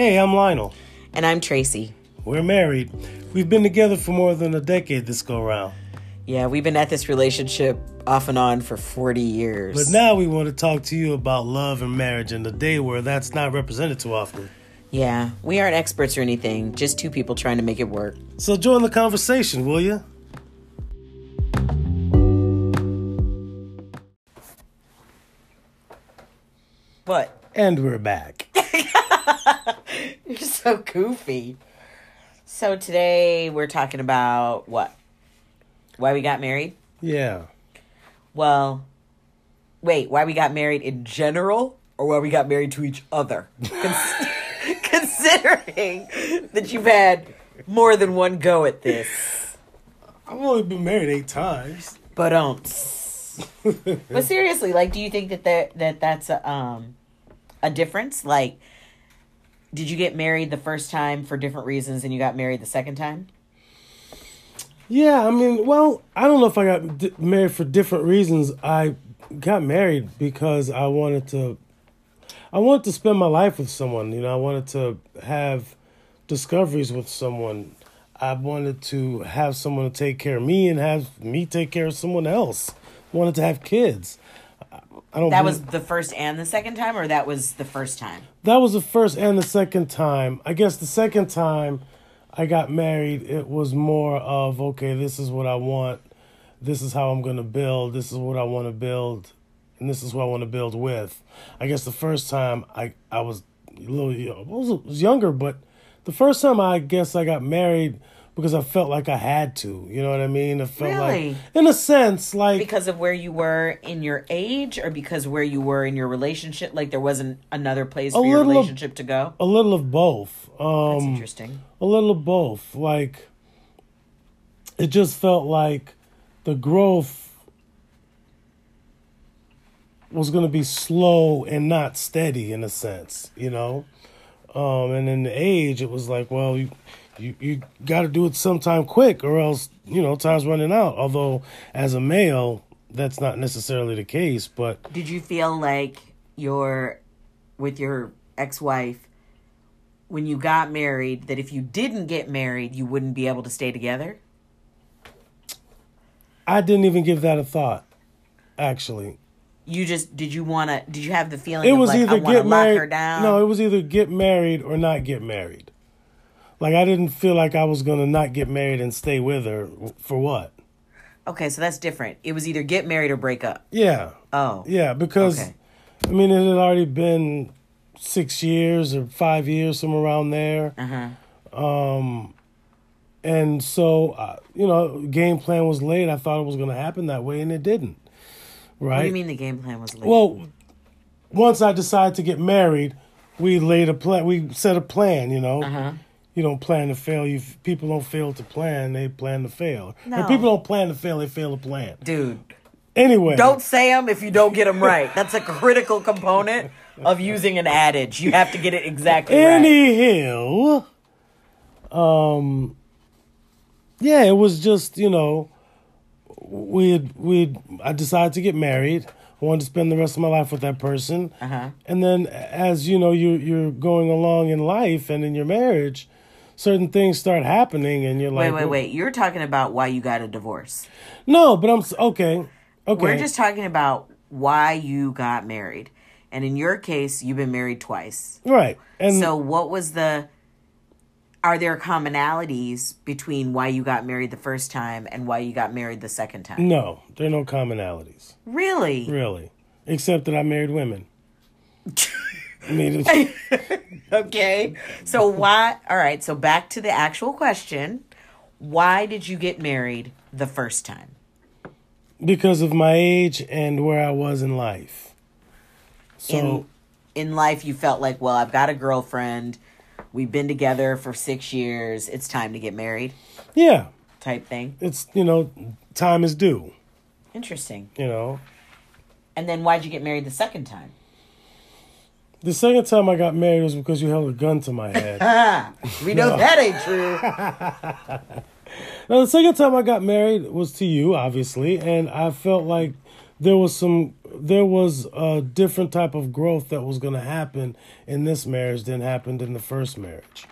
Hey, I'm Lionel. And I'm Tracy. We're married. We've been together for more than a decade this go round. Yeah, we've been at this relationship off and on for 40 years. But now we want to talk to you about love and marriage in a day where that's not represented too often. Yeah, we aren't experts or anything, just two people trying to make it work. So join the conversation, will you? What? And we're back. You're so goofy. So today we're talking about what? Why we got married? Yeah. Well, wait, why we got married in general or why we got married to each other? Cons- considering that you've had more than one go at this. I've only been married eight times. But um But seriously, like do you think that that, that that's a um a difference? Like did you get married the first time for different reasons and you got married the second time? Yeah, I mean, well, I don't know if I got d- married for different reasons. I got married because I wanted to I wanted to spend my life with someone, you know, I wanted to have discoveries with someone. I wanted to have someone to take care of me and have me take care of someone else. I wanted to have kids. I don't That was the first and the second time or that was the first time? That was the first and the second time. I guess the second time I got married, it was more of okay, this is what I want. This is how I'm going to build. This is what I want to build, and this is what I want to build with. I guess the first time I I was a little I was, younger, but the first time I guess I got married because I felt like I had to. You know what I mean? I felt Really? like, in a sense, like Because of where you were in your age or because where you were in your relationship? Like there wasn't another place for your little of- relationship to go? a little of both. Um, That's interesting. a little of both. Like it just felt like the growth was going to be slow and not steady in a sense, you know. Um, and in the age, it was like, well, you you, you got to do it sometime quick, or else you know time's running out. Although as a male, that's not necessarily the case, but Did you feel like your with your ex-wife when you got married that if you didn't get married you wouldn't be able to stay together? I didn't even give that a thought. Actually, You just did you want to did you have the feeling it was like either get lock married. her down? No, it was either get married or not get married. Like I didn't feel like I was gonna not get married and stay with her for what? Okay, so that's different. It was either get married or break up. Yeah, Oh. yeah. Because Okay. I mean, it had already been six years or five years, somewhere around there. Uh-huh. Um, and so uh, you know, game plan was laid. I thought it was gonna happen that way, and it didn't. Right. What do you mean the game plan was? Well, once I decided to get married, we laid a plan. We set a plan. You know, Uh-huh. You don't plan to fail. You people don't fail to plan; they plan to fail. No. And people don't plan to fail; they fail to plan. Dude, Anyway, don't say them if you don't get them right. That's a critical component of using an adage. You have to get it exactly right. Anyhow, um, yeah, it was just you know, we had we I decided to get married. I wanted to spend the rest of my life with that person. Uh-huh. And then, as you know, you you're going along in life and in your marriage, certain things start happening, and you're like, wait, wait. Wait. You're talking about why you got a divorce. No, but I'm okay. Okay, We're just talking about why you got married. And in your case, you've been married twice. right. And So what was the are there commonalities between why you got married the first time and why you got married the second time? no, there are no commonalities, Really? really, except that I married women. I mean, Okay. So why all right, so back to the actual question. Why did you get married the first time? because of my age and where I was in life. So in in life you felt like, well, I've got a girlfriend. We've been together for 6 years. It's time to get married yeah, type thing. it's you know time is due. Interesting. You know, And then why'd you get married the second time? The second time I got married was because you held a gun to my head. We know that ain't true. now the second time I got married was to you, obviously, and I felt like there was some there was a different type of growth that was going to happen in this marriage than happened in the first marriage.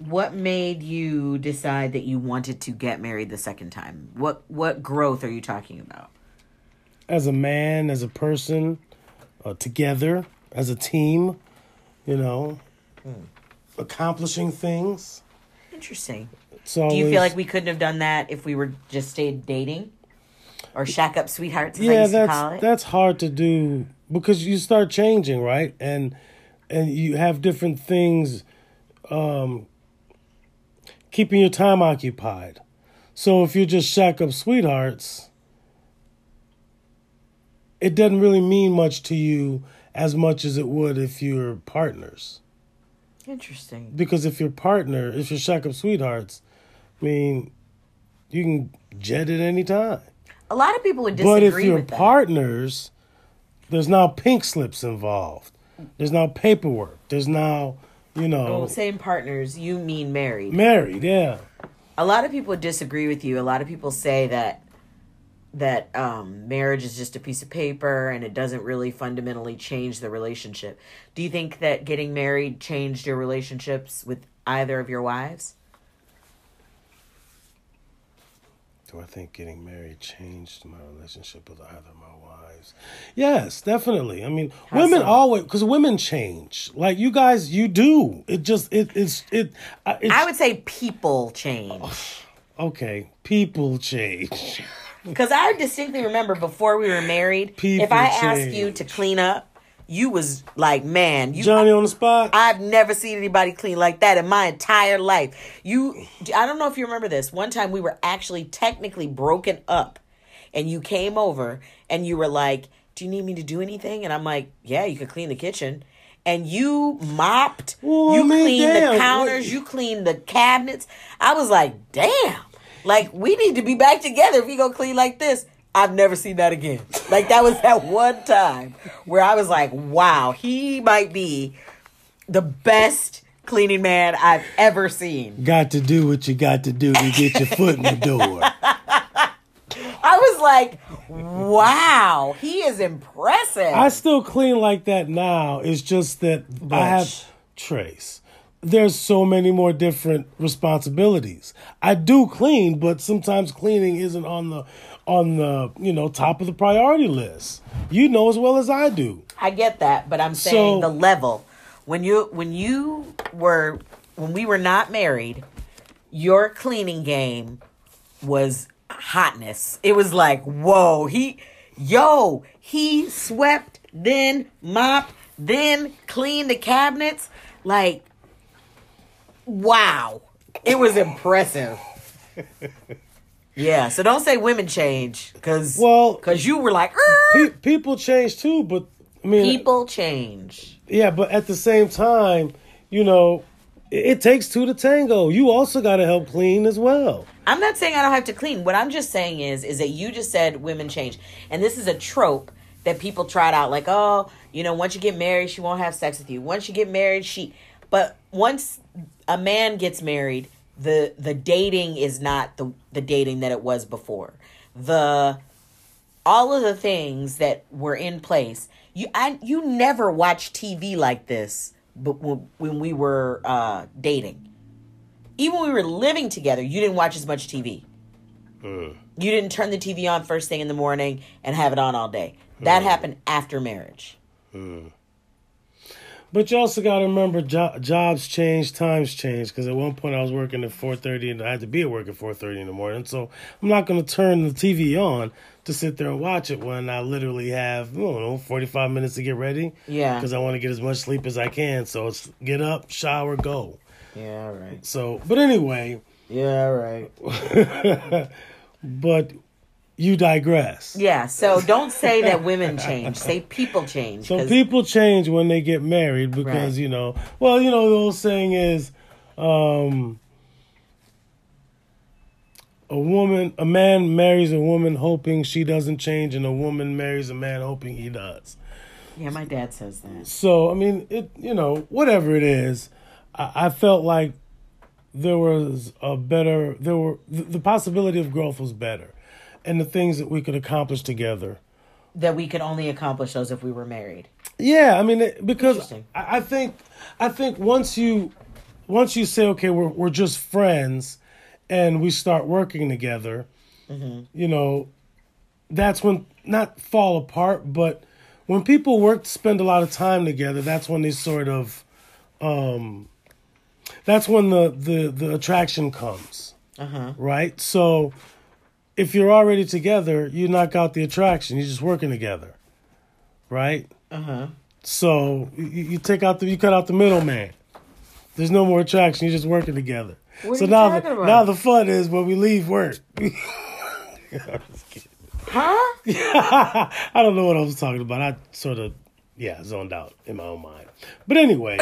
What made you decide that you wanted to get married the second time? What what growth are you talking about? As a man, as a person, uh, together, as a team, you know, accomplishing things. Interesting. So Do you feel like we couldn't have done that if we were just stayed dating? Or shack up sweethearts as I yeah, used to call that's it? that's hard to do because you start changing, right? And and you have different things um keeping your time occupied. So if you're just shack up sweethearts, it doesn't really mean much to you as much as it would if you're partners. Interesting. Because if you're partner, if you're shack up sweethearts, I mean, you can jet at any time. A lot of people would disagree. But if you're that. partners, there's now pink slips involved. There's now paperwork. There's now, you know, Oh, same partners, you mean married. married. Yeah. a lot of people disagree with you. A lot of people say that that um, marriage is just a piece of paper and it doesn't really fundamentally change the relationship. Do you think that getting married changed your relationships with either of your wives? Do I think getting married changed my relationship with either of my wives? Yes, definitely. I mean, How women so? always because women change. Like you guys, you do. It just it it's it. uh, It's, I would say people change. okay. People change. Because I distinctly remember before we were married, People if I asked you to clean up, you was like, man, you Johnny on the spot. I've never seen anybody clean like that in my entire life. You, I don't know if you remember this. One time we were actually technically broken up, and you came over and you were like, "Do you need me to do anything?" And I'm like, "Yeah, you could clean the kitchen." And you mopped, Well, you I mean, cleaned damn, the counters, what- you cleaned the cabinets. I was like, "Damn!" Like we need to be back together if you go clean like this. I've never seen that again. Like that was that one time where I was like, wow, he might be the best cleaning man I've ever seen. got to do what you got to do to get your foot in the door. I was like, wow, he is impressive. I still clean like that now. It's just that I have trace. There's so many more different responsibilities. I do clean, but sometimes cleaning isn't on the on the you know top of the priority list. You know as well as I do. I get that, but I'm saying So- the level. When you when you were when we were not married, your cleaning game was hotness. It was like, whoa, he yo, he swept, then mopped, then cleaned the cabinets. Like wow. It was impressive. Yeah, so don't say women change cuz Well- cuz you were like. Pe- people change too, but I mean, people change. yeah, but at the same time, you know, it, it takes two to tango. You also got to help clean as well. I'm not saying I don't have to clean. What I'm just saying is, is that you just said women change, and this is a trope that people tried out. Like, oh, you know, once you get married, she won't have sex with you. Once you get married, she. But once a man gets married, the the dating is not the the dating that it was before. The all of the things that were in place. You I you never watched TV like this, but when, when we were uh, dating even when we were living together, you didn't watch as much TV. You didn't turn the TV on first thing in the morning and have it on all day. That happened after marriage. But you also got to remember, jo- jobs change, times change. Because at one point I was working at four thirty, and I had to be at work at four thirty in the morning. So I'm not going to turn the TV on to sit there and watch it when I literally have, I don't know, forty five minutes to get ready. Yeah. Because I want to get as much sleep as I can. So it's get up, shower, go. Yeah, right. So, but anyway, Yeah, right. but you digress. Yeah, so don't say that women change. Say people change. So people change when they get married because Right. you know. Well, you know the old saying is, um, a woman, a man marries a woman hoping she doesn't change, and a woman marries a man hoping he does. yeah, my dad says that. So I mean, it you know whatever it is, I, I felt like there was a better there were the, the possibility of growth was better, and the things that we could accomplish together that we could only accomplish those if we were married. Yeah, I mean, it, because I, I think I think once you once you say okay, we're we're just friends, and we start working together, you know, that's when not fall apart, but when people work spend a lot of time together, that's when they sort of, um, that's when the the the attraction comes, Uh-huh. right? So, if you're already together, you knock out the attraction. You're just working together, right? Uh-huh. So you, you take out the you cut out the middleman. There's no more attraction. You're just working together. What are so you now talking the, about? now the fun is when we leave work. Huh? I don't know what I was talking about. I sort of yeah zoned out in my own mind. But anyway,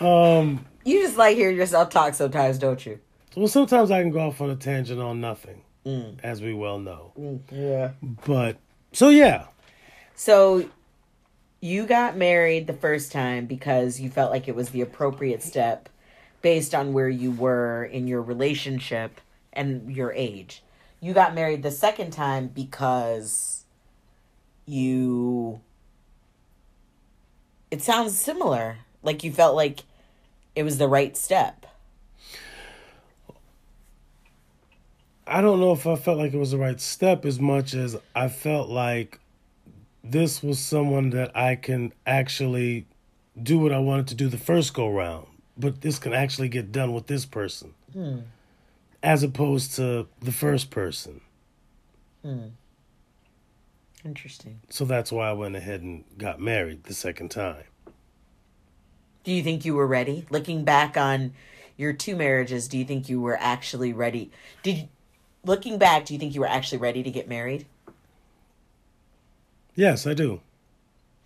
You just like hearing yourself talk sometimes, don't you? well sometimes I can go off on a tangent on nothing, Mm. as we well know. Yeah. But so yeah, So you got married the first time because you felt like it was the appropriate step based on where you were in your relationship and your age. You got married the second time because you it sounds similar. Like you felt like it was the right step. I don't know if I felt like it was the right step as much as I felt like this was someone that I can actually do what I wanted to do the first go round, but this can actually get done with this person hmm. as opposed to the first person. Hmm. Interesting. So that's why I went ahead and got married the second time. Do you think you were ready? Looking back on your two marriages, do you think you were actually ready? Did you, looking back, do you think you were actually ready to get married? Yes, I do.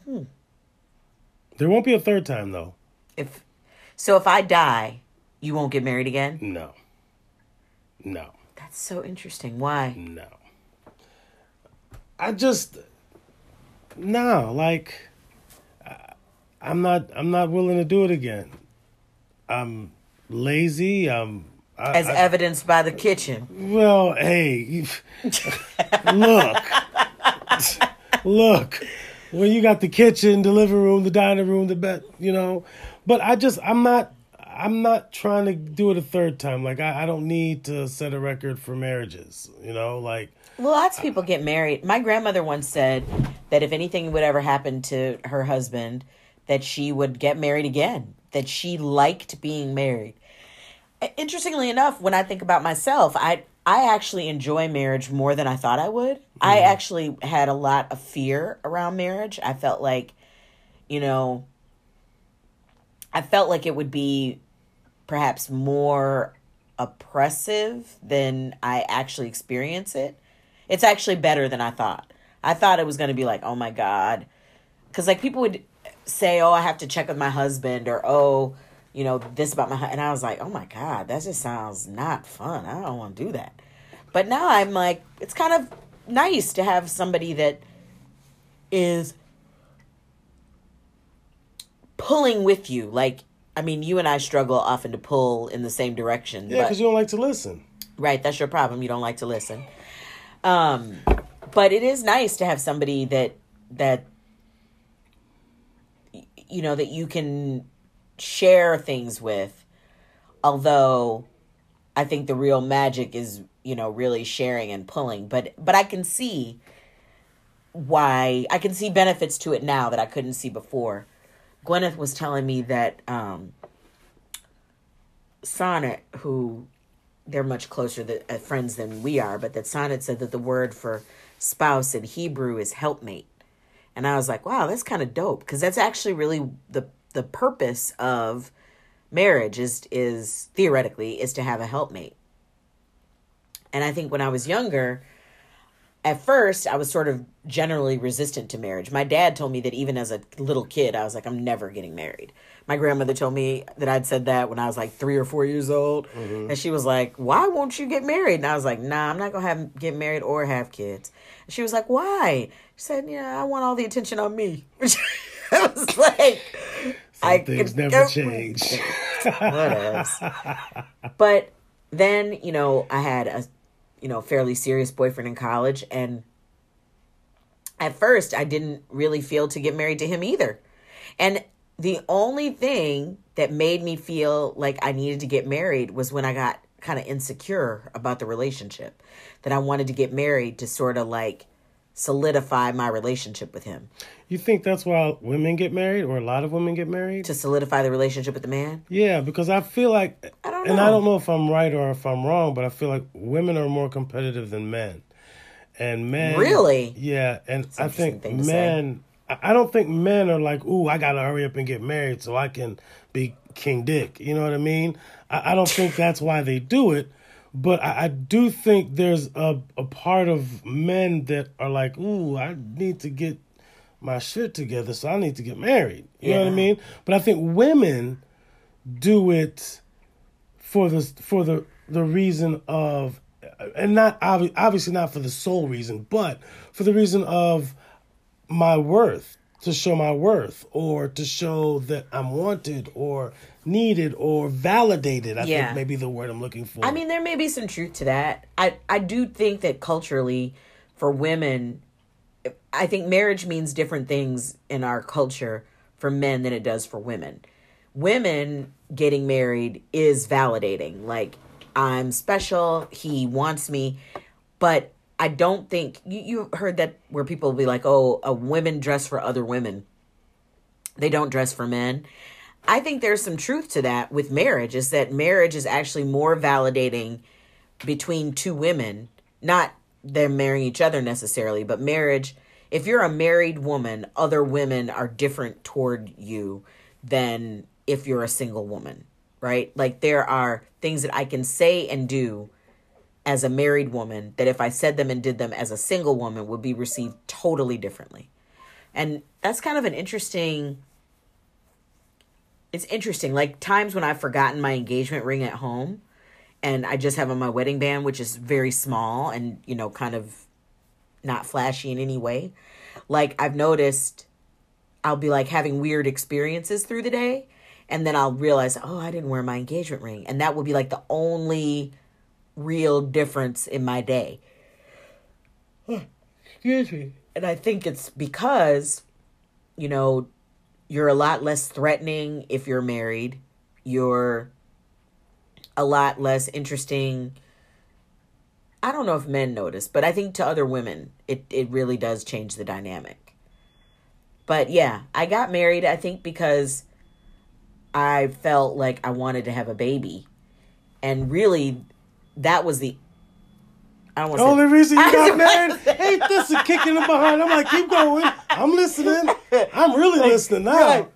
Hmm. There won't be a third time though. If so, if I die, you won't get married again. No. No. That's so interesting. Why? No. I just no, like I'm not I'm not willing to do it again. I'm lazy. I'm I, As I- evidenced by the kitchen. well, hey, look. look. When you got the kitchen, the living room, the dining room, the bed, you know. But I just I'm not I'm not trying to do it a third time. Like I, I don't need to set a record for marriages, you know, like Well, lots of people get married. My grandmother once said that if anything would ever happen to her husband, that she would get married again. That she liked being married. Interestingly enough, when I think about myself, I I actually enjoy marriage more than I thought I would. I mm-hmm. actually had a lot of fear around marriage. I felt like, you know, I felt like it would be perhaps more oppressive than I actually experience it. It's actually better than I thought. I thought it was going to be like, oh my God. Because, like, people would say, oh, I have to check with my husband, or oh, you know, this about my. And I was like, oh my God, that just sounds not fun. I don't want to do that. But now I'm like, it's kind of nice to have somebody that is pulling with you. Like, I mean, you and I struggle often to pull in the same direction. yeah, because you don't like to listen. Right, that's your problem. You don't like to listen. Um, but it is nice to have somebody that that you know that you can share things with. Although I think the real magic is, you know, really sharing and pulling, but but I can see why I can see benefits to it now that I couldn't see before. Gwyneth was telling me that um Sonnet, who they're much closer th- uh, friends than we are, but that Sonnet said that the word for spouse in Hebrew is helpmate. And I was like, wow, that's kind of dope because that's actually really the the purpose of marriage is is theoretically is to have a helpmate. And I think when I was younger, at first I was sort of generally resistant to marriage. My dad told me that even as a little kid, I was like, I'm never getting married. My grandmother told me that I'd said that when I was like three or four years old, mm-hmm. and she was like, "Why won't you get married?" And I was like, "Nah, I'm not gonna have get married or have kids." And she was like, "Why?" She said, "Yeah, I want all the attention on me." I was like, Some things never go- change. Whatevs. but then, you know, I had a, you know, fairly serious boyfriend in college, and at first I didn't really feel to get married to him either. And the only thing that made me feel like I needed to get married was when I got kind of insecure about the relationship. That I wanted to get married to sort of like solidify my relationship with him. You think that's why women get married, or a lot of women get married? To solidify the relationship with the man? Yeah, because I feel like, I don't and I don't know if I'm right or if I'm wrong, but I feel like women are more competitive than men, and men Really? yeah, and I think say. men. I I don't think men are like, ooh, I gotta hurry up and get married so I can be King Dick. You know what I mean? I, I don't think that's why they do it, but I, I do think there's a a part of men that are like, ooh, I need to get my shit together, so I need to get married. You know what I mean? But I think women do it for the for the the reason of and not obvi- obviously not for the sole reason, but for the reason of my worth, to show my worth or to show that I'm wanted or needed or validated. I Yeah. think maybe the word I'm looking for. I mean, there may be some truth to that. I I do think that culturally, for women, I think marriage means different things in our culture for men than it does for women. Women getting married is validating. Like I'm special. He wants me, but I don't think you you heard that where people will be like, "Oh, a women dress for other women." They don't dress for men. I think there's some truth to that with marriage is that marriage is actually more validating between two women, not them marrying each other necessarily, but marriage. If you're a married woman, other women are different toward you than if you're a single woman, right? Like there are things that I can say and do as a married woman that if I said them and did them as a single woman would be received totally differently. And that's kind of an interesting it's interesting. Like times when I've forgotten my engagement ring at home and I just have on my wedding band, which is very small and, you know, kind of not flashy in any way. Like I've noticed I'll be like having weird experiences through the day and then I'll realize, oh, I didn't wear my engagement ring. And that would be like the only real difference in my day. Oh, excuse me. And I think it's because, you know, you're a lot less threatening if you're married. You're a lot less interesting. I don't know if men notice, but I think to other women, it, it really does change the dynamic. But yeah, I got married, I think, because I felt like I wanted to have a baby. And really, that was the. I don't want the to only reason you got married ain't this a kick in the behind. I'm like, keep going. I'm listening. I'm really listening now.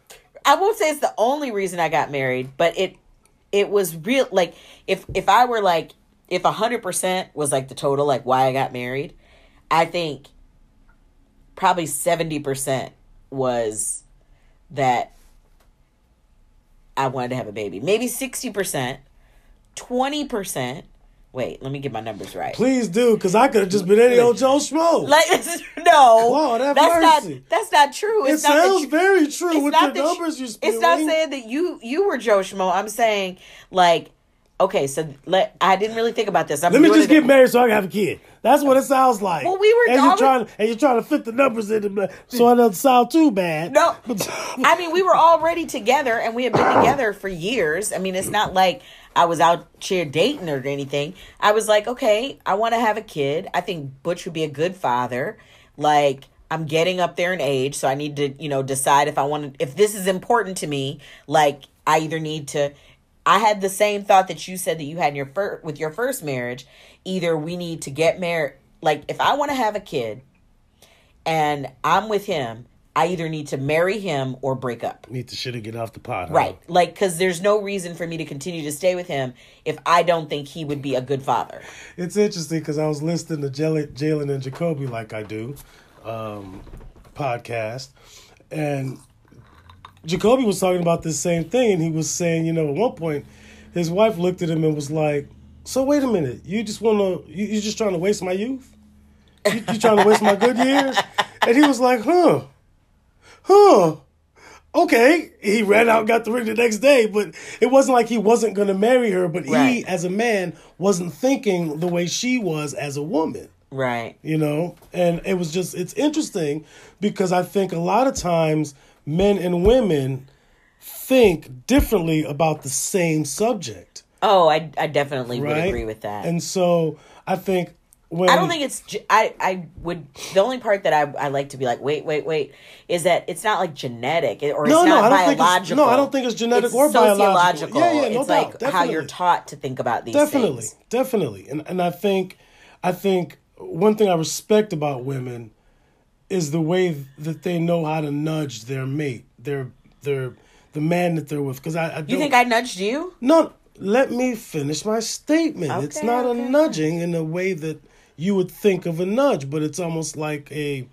I won't say it's the only reason I got married, but it it was real like if if I were like if a hundred percent was like the total like why I got married, I think probably seventy percent was that I wanted to have a baby. Maybe sixty percent, twenty percent. Wait, let me get my numbers right. Please do, because I could have just been any old Joe Schmo. Like no, Lord, have that's mercy. not that's not true. it not sounds you- very true it's with not the numbers you, you're spewing. It's not saying that you you were Joe Schmo. I'm saying like okay, so let I didn't really think about this. I'm Let me just get married so I can have a kid. That's what it sounds like. Well, we were and you're trying and you're trying to fit the numbers in the, so it doesn't sound too bad. No, I mean we were already together and we had been together for years. I mean it's not like I was out here dating or anything. I was like, okay, I want to have a kid. I think Butch would be a good father. Like I'm getting up there in age, so I need to, you know, decide if I want to if this is important to me. Like I either need to I had the same thought that you said that you had in your fir- with your first marriage. Either we need to get married like if I want to have a kid and I'm with him, I either need to marry him or break up. Need to shit and get off the pot. huh? Right. Like, because there's no reason for me to continue to stay with him if I don't think he would be a good father. It's interesting because I was listening to Jalen, and Jacoby like I do, um, podcast, and Jacoby was talking about this same thing, and he was saying, you know, at one point, his wife looked at him and was like, "So wait a minute, you just want to, you, you just trying to waste my youth? You, you trying to waste my good years?" And he was like, "Huh, huh." Okay, he ran out, and got the ring the next day, but it wasn't like he wasn't going to marry her. But he, as a man, wasn't thinking the way she was as a woman. Right. you know and it was just it's interesting because i think a lot of times men and women think differently about the same subject Oh, I I definitely would agree with that. and so i think when I don't think it's. I I would. The only part that I I like to be like, wait, wait, wait, is that it's not like genetic or it's No, no, not I don't think it's- biological. no, I don't think it's genetic It's or biological. Yeah, yeah, no it's doubt, like how you're taught to think about these definitely things. definitely definitely. and and i think i think one thing i respect about women is the way that they know how to nudge their mate their their the man that they're with because I, I You think I nudged you? no let me finish my statement it's not okay, a nudging in the way that you would think of a nudge but it's almost like a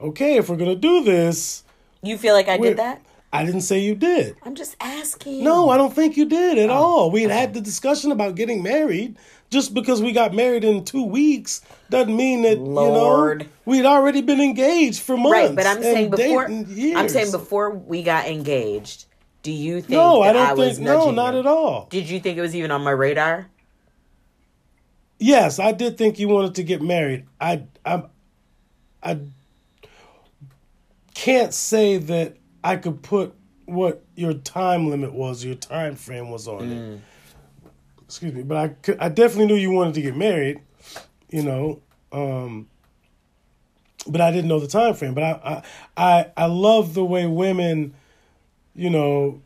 okay if we're gonna do this You feel like I did that? i didn't say you did I'm just asking. no, I don't think you did Oh, at all. We had had the discussion about getting married. Just because we got married in two weeks doesn't mean that Lord. you know we'd already been engaged for months. Right, but I'm saying before. I'm saying before we got engaged, do you think No, I don't I was think. No, not you? at all. Did you think it was even on my radar? Yes, I did think you wanted to get married. I, I, I can't say that I could put what your time limit was, your time frame was on Mm. it. Excuse me, but I, I definitely knew you wanted to get married. You know, um, but I didn't know the time frame. But I, I, I, I love the way women, you know,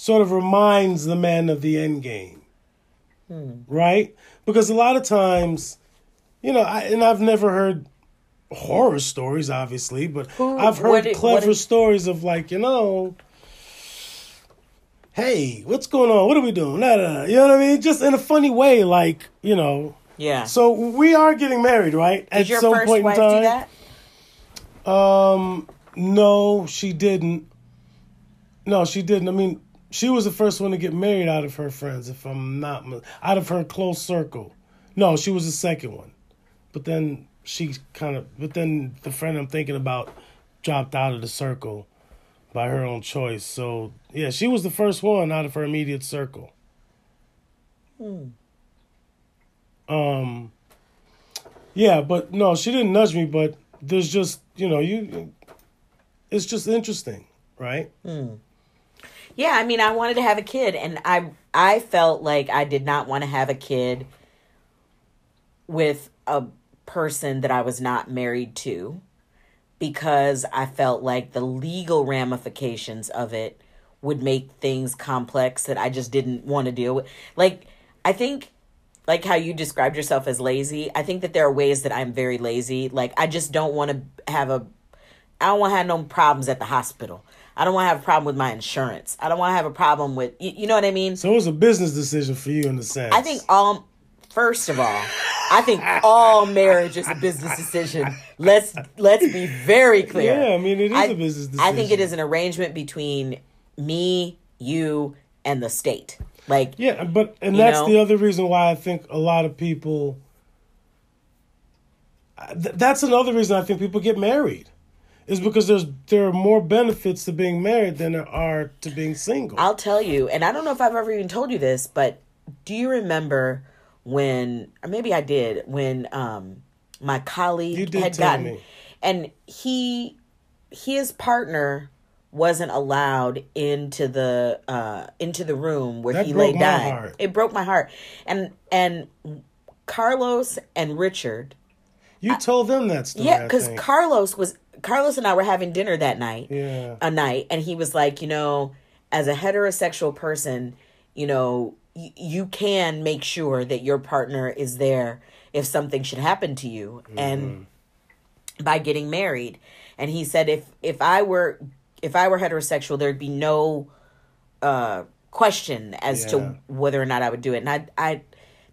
sort of reminds the man of the end game. Right? Because a lot of times, you know, I, and I've never heard horror stories, obviously, but Who- I've heard did- clever did- stories of like, you know, hey, what's going on? What are we doing? Nah, nah, nah. You know what I mean? Just in a funny way, like, you know. Yeah. So we are getting married, right? At your some first point wife in do time. that? Um, no, she didn't. No, she didn't. I mean, she was the first one to get married out of her friends, if I'm not out of her close circle. No, she was the second one, but then she kind of. But then the friend I'm thinking about dropped out of the circle by her own choice. So yeah, she was the first one out of her immediate circle. Um. Yeah, but no, she didn't nudge me. But there's just you know you. It's just interesting, right? Yeah, I mean, I wanted to have a kid, and I I felt like I did not want to have a kid with a person that I was not married to, because I felt like the legal ramifications of it would make things complex that I just didn't want to deal with. Like, I think. Like how you described yourself as lazy, I think that there are ways that I'm very lazy. Like I just don't want to have a I don't want to have no problems at the hospital. I don't want to have a problem with my insurance. I don't want to have a problem with you, you know what I mean? So it was a business decision for you in the sense. I think all first of all, I think all marriage is a business decision. Let's let's be very clear. Yeah, I mean, it is I- a business decision. I think it is an arrangement between me, you, and the state. Like Yeah, but and that's know? the other reason why I think a lot of people. Th- That's another reason I think people get married, is because there's there are more benefits to being married than there are to being single. I'll tell you, and I don't know if I've ever even told you this, but do you remember when, or maybe I did, when um my colleague had tell gotten, me. and he, his partner wasn't allowed into the uh into the room where That he broke lay dying. heart. It broke my heart, and and Carlos and Richard you told them that story. yeah, because. Carlos was Carlos and I were having dinner that night. Yeah. A night, and he was like, you know, as a heterosexual person, you know, y- you can make sure that your partner is there if something should happen to you, and by getting married. And he said, if if I were if I were heterosexual, there'd be no uh question as Yeah. to whether or not I would do it. And I I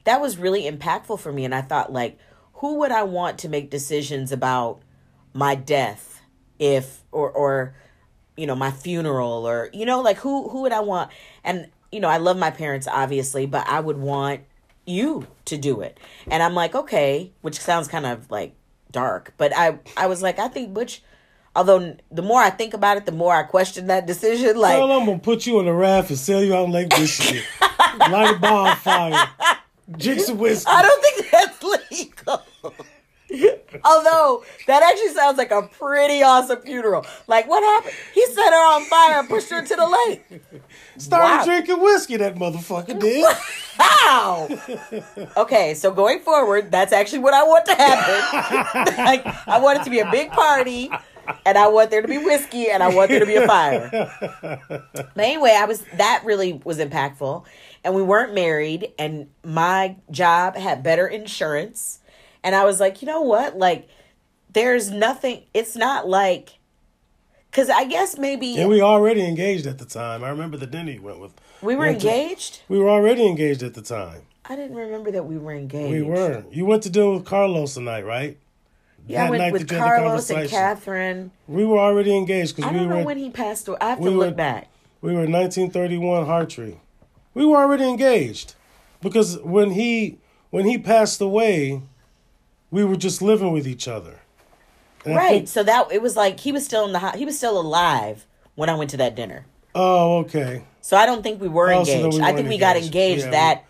that was really impactful for me and I thought like who would I want to make decisions about my death if or or you know my funeral or you know like who who would I want and you know I love my parents obviously but I would want you to do it. And I'm like okay, which sounds kind of like dark, but I I was like I think Butch although the more I think about it the more I question that decision like Girl, I'm gonna put you on a raft and sell you out Lake Michigan. Light a bonfire. Drink some whiskey. I don't think that's legal. Although that actually sounds like a pretty awesome funeral. Like what happened? He set her on fire and pushed her to the lake. Started Wow. drinking whiskey, that motherfucker did. How? Okay, so going forward, that's actually what I want to happen. like I want it to be a big party, and I want there to be whiskey, and I want there to be a fire. But anyway, I was that really was impactful, and we weren't married, and my job had better insurance, and I was like, you know what, like there's nothing. It's not like. Cause I guess maybe and we already engaged at the time. I remember the dinner you went with. we were went to- engaged. We were already engaged at the time. I didn't remember that we were engaged. We were. You went to dinner with Carlos tonight, right? Yeah, I That went night with that you had the Carlos and. Catherine. We were already engaged I because don't we know were when he passed away. I have to we look were- back. we were in 1931 Hartree. We were already engaged because when he when he passed away, we were just living with each other. And Right. think- So that it was like he was still in the he was still alive when I went to that dinner. oh, okay. So I don't think we were Oh, so engaged. we I think we got engaged. Yeah, that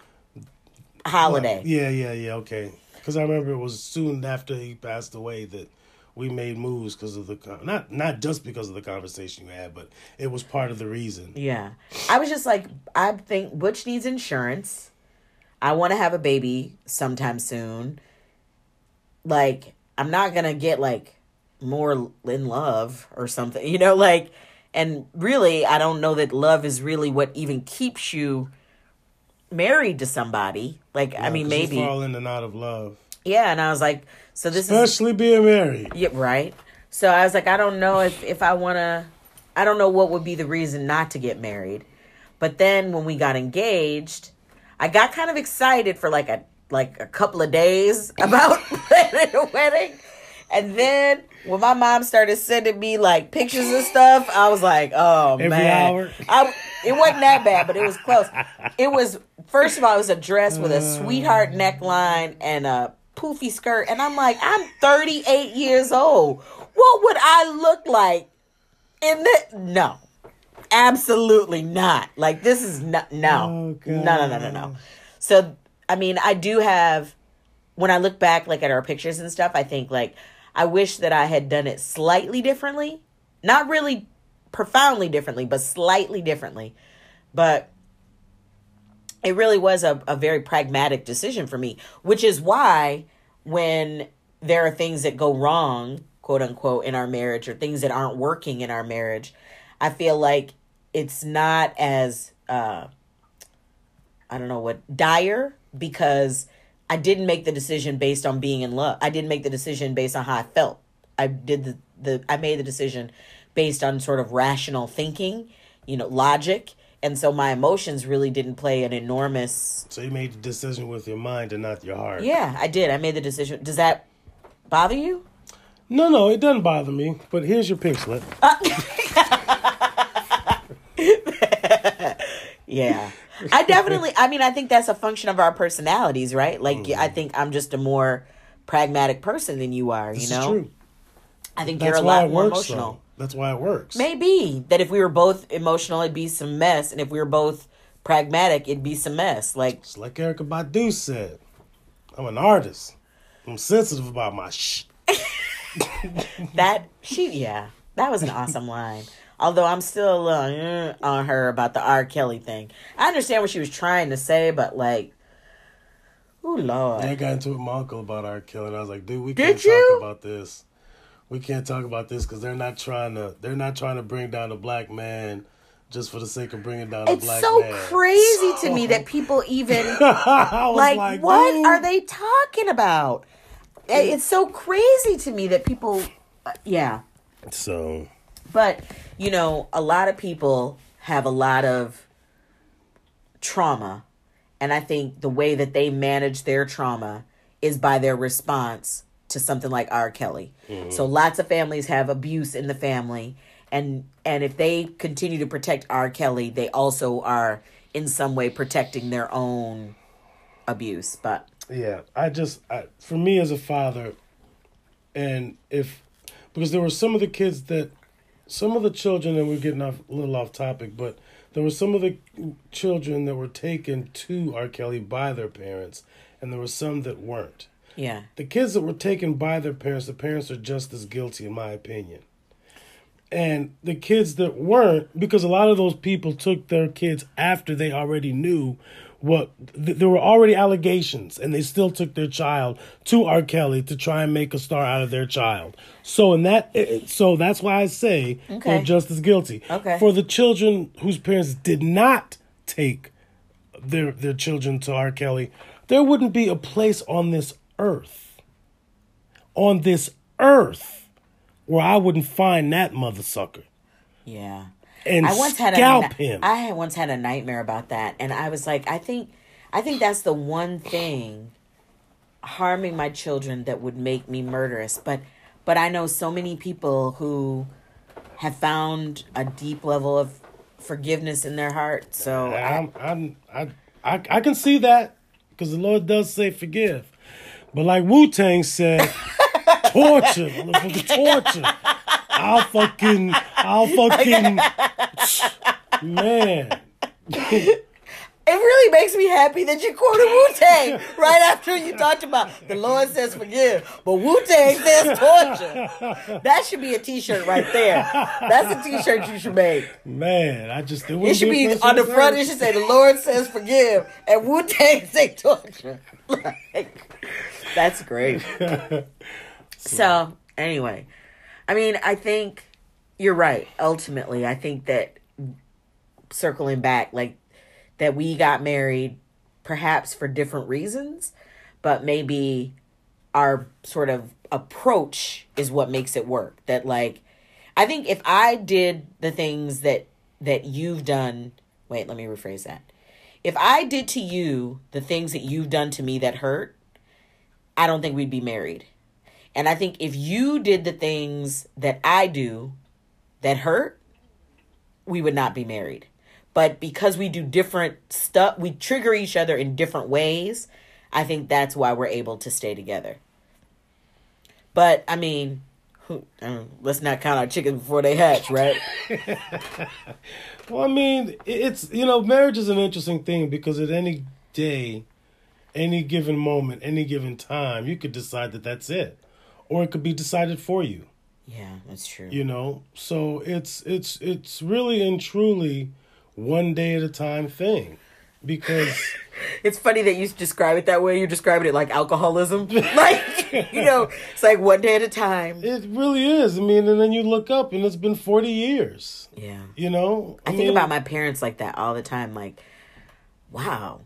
holiday. Yeah, yeah, yeah. Okay. Because I remember it was soon after he passed away that we made moves because of the not not just because of the conversation you had, but it was part of the reason. Yeah. I was just like, I think Butch needs insurance. I want to have a baby sometime soon. Like, I'm not going to get like more in love or something, you know, like, and really, I don't know that love is really what even keeps you married to somebody. Like, I mean, maybe. fall in and out of love, Yeah. And I was like, so this is. especially being married. Yeah, right. So I was like, I don't know if if I want to. I don't know what would be the reason not to get married. But then when we got engaged, I got kind of excited for like a like a couple of days about planning a wedding. And then when my mom started sending me like pictures and stuff, I was like, "Oh Every man!" hour? I, it wasn't that bad, but it was close. It was first of all, it was a dress with a sweetheart neckline and a poofy skirt, and I'm like, I'm 38 years old. What would I look like in the? No, absolutely not. Like this is not. No, Oh, no, no, no, no, no. So I mean, I do have. When I look back, like at our pictures and stuff, I think like I wish that I had done it slightly differently. Not really profoundly differently, but slightly differently. But it really was a, a very pragmatic decision for me, which is why when there are things that go wrong, quote unquote, in our marriage or things that aren't working in our marriage, I feel like it's not as, uh, I don't know what, dire because I didn't make the decision based on being in love. I didn't make the decision based on how I felt. I did the, the I made the decision based on sort of rational thinking, you know, logic. And so my emotions really didn't play an enormous So you made the decision with your mind and not your heart. Yeah, I did. I made the decision. Does that bother you? No, no, it doesn't bother me. But here's your pink slip. Uh, Yeah. I definitely I mean I think that's a function of our personalities, right? Like mm-hmm. I think I'm just a more pragmatic person than you are, you This know? true. I think That's you're a why lot it more works. emotional. Though. That's why it works. Maybe that if we were both emotional, it'd be some mess, and if we were both pragmatic, it'd be some mess. Like, It's like Erykah Badu said. I'm an artist. I'm sensitive about my shh. that, she, yeah, that was an awesome line. Although I'm still a little uh, on her about the R. Kelly thing. I understand what she was trying to say, but like, oh lord, I got into it with my uncle about R. Kelly, and I was like, dude, we Did can't you? talk about this. We can't talk about this because they're not trying to. They're not trying to bring down a black man just for the sake of bringing down a black man. it's so man. crazy to me that people even like, like, what dude. are they talking about? It's so crazy to me that people, uh, yeah. So But, you know, a lot of people have a lot of trauma. And I think the way that they manage their trauma is by their response to something like R. Kelly. Mm-hmm. So lots of families have abuse in the family. And and if they continue to protect R. Kelly, they also are in some way protecting their own abuse. But Yeah, I just I, for me as a father, and if because there were some of the kids that, some of the children, and we're getting off a little off topic, but there were some of the children that were taken to R. Kelly by their parents, and there were some that weren't. Yeah. The kids that were taken by their parents, the parents are just as guilty, in my opinion. And the kids that weren't, because a lot of those people took their kids after they already knew what th- there were already allegations, and they still took their child to R. Kelly to try and make a star out of their child. So in that, so that's why I say Okay. they're just as guilty. Okay. For the children whose parents did not take their their children to R. Kelly, there wouldn't be a place on this earth, on this earth, where I wouldn't find that mother sucker Yeah. And I once had a scalp him. I had once had a nightmare about that, and I was like, I think, I think that's the one thing harming my children that would make me murderous. But, but I know so many people who have found a deep level of forgiveness in their heart. So I, I'm, I'm, I, I, I can see that because the Lord does say forgive, but like Wu Tang said, torture, torture. I'll fucking, I'll fucking, man. it really makes me happy that you quoted Wu Tang right after you talked about the Lord says forgive, but Wu Tang says torture. That should be a T-shirt right there. That's a T-shirt you should make. Man, I just it, It should be on the front. It should say, "The Lord says forgive," and Wu Tang say torture. like, that's great. so anyway, I mean, I think you're right. Ultimately, I think that circling back, like that we got married, perhaps for different reasons, but maybe our sort of approach is what makes it work. That like, I think if I did the things that that you've done, wait, let me rephrase that. If I did to you the things that you've done to me that hurt, I don't think we'd be married. And I think if you did the things that I do that hurt, we would not be married. But because we do different stuff, we trigger each other in different ways. I think that's why we're able to stay together. But I mean, who, um, let's not count our chickens before they hatch, right? Well, I mean, it's you know, marriage is an interesting thing because at any day, any given moment, any given time, you could decide that that's it, or it could be decided for you. yeah, that's true. You know, so it's it's it's really and truly one day at a time thing, because It's funny that you describe it that way. You're describing it like alcoholism. like, you know, it's like one day at a time. it really is. I mean, and then you look up and it's been forty years. Yeah. You know, I think about my parents like that all the time. Like, wow,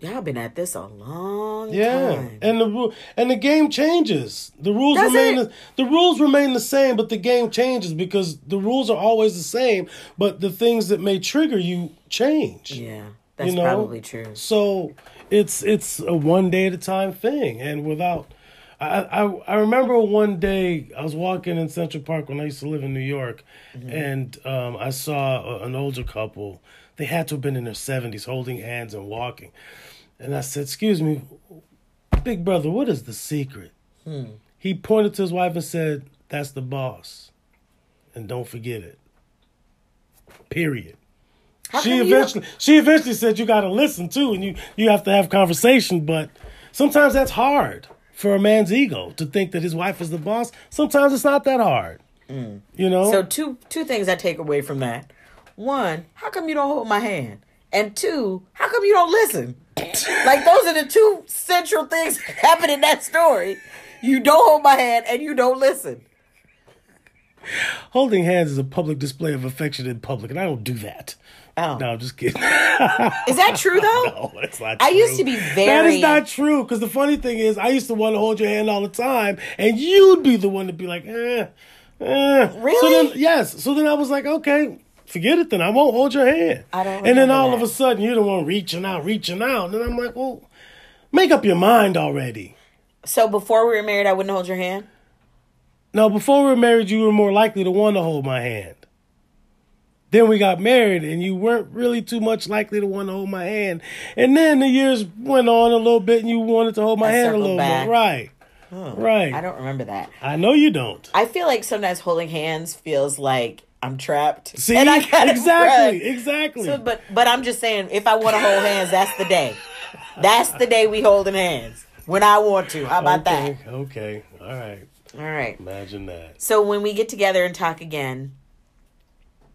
y'all been at this a long Yeah, time. and the and the game changes. The rules Does remain it? the, the rules remain the same, but the game changes because the rules are always the same, but the things that may trigger you change. yeah, that's you know? probably true. So it's it's a one day at a time thing, and without. I, I I remember one day I was walking in Central Park when I used to live in New York, Mm-hmm. and um, I saw a, an older couple. They had to have been in their seventies, holding hands and walking. And I said, "Excuse me, big brother, what is the secret?" Hmm. He pointed to his wife and said, "That's the boss, and don't forget it." Period How she come you eventually she eventually said you got to listen too and you you have to have conversation but sometimes that's hard for a man's ego to think that his wife is the boss sometimes it's not that hard you know Mm. So two two things I take away from that. One, how come you don't hold my hand? And two, how come you don't listen? like those are the two central things that happen in that story. You don't hold my hand and you don't listen. holding hands is a public display of affection in public and i don't do that Oh. no i'm just kidding Is that true though? no that's not I used to be that very is not true because the funny thing is i used to want to hold your hand all the time and you'd be the one to be like eh, eh. so Really? then, yes so then i was like okay forget it then i won't hold your hand I don't and then all that. of a sudden you're the one reaching out reaching out and i'm like well make up your mind already So before we were married I wouldn't hold your hand? now before we were married you were more likely to want to hold my hand then we got married and you weren't really too much likely to want to hold my hand and then the years went on a little bit and you wanted to hold my I hand a little back. bit right right I don't remember that. I know you don't I feel like sometimes holding hands feels like I'm trapped. See, and I exactly, run. exactly. So, but but I'm just saying, if I want to hold hands, that's the day. That's the day we holding hands when I want to. How about okay, okay, All right. All right. Imagine that. So when we get together and talk again,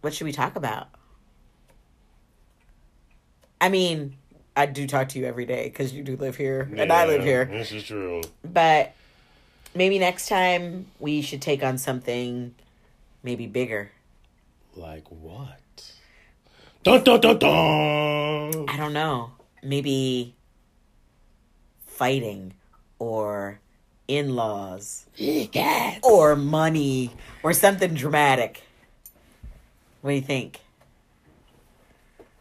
what should we talk about? I mean, I do talk to you every day because you do live here and I live here. This is true. But maybe next time we should take on something maybe bigger. Like what? Dun dun dun dun. I don't know. Maybe fighting or in laws or money or something dramatic. What do you think?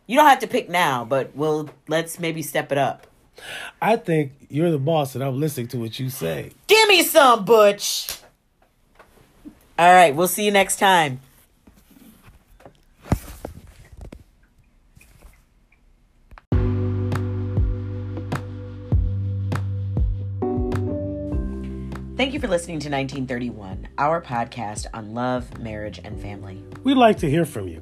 You don't have to pick now, but we'll let's maybe step it up. I think you're the boss, and I'm listening to what you say. Give me some, Butch. All right, we'll see you next time. For listening to 1931, our podcast on love, marriage, and family. We'd like to hear from you.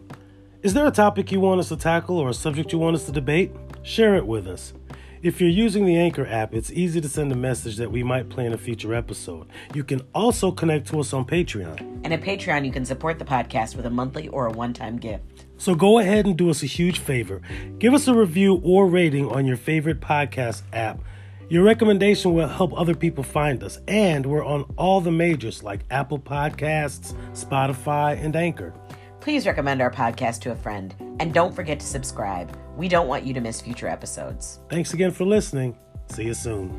Is there a topic you want us to tackle or a subject you want us to debate? Share it with us. If you're using the Anchor app, it's easy to send a message that we might play in a future episode. You can also connect to us on Patreon. And at Patreon, you can support the podcast with a monthly or a one time gift. So go ahead and do us a huge favor. Give us a review or rating on your favorite podcast app. Your recommendation will help other people find us, and we're on all the majors like Apple Podcasts, Spotify, and Anchor. Please recommend our podcast to a friend. And don't forget to subscribe. We don't want you to miss future episodes. Thanks again for listening. See you soon.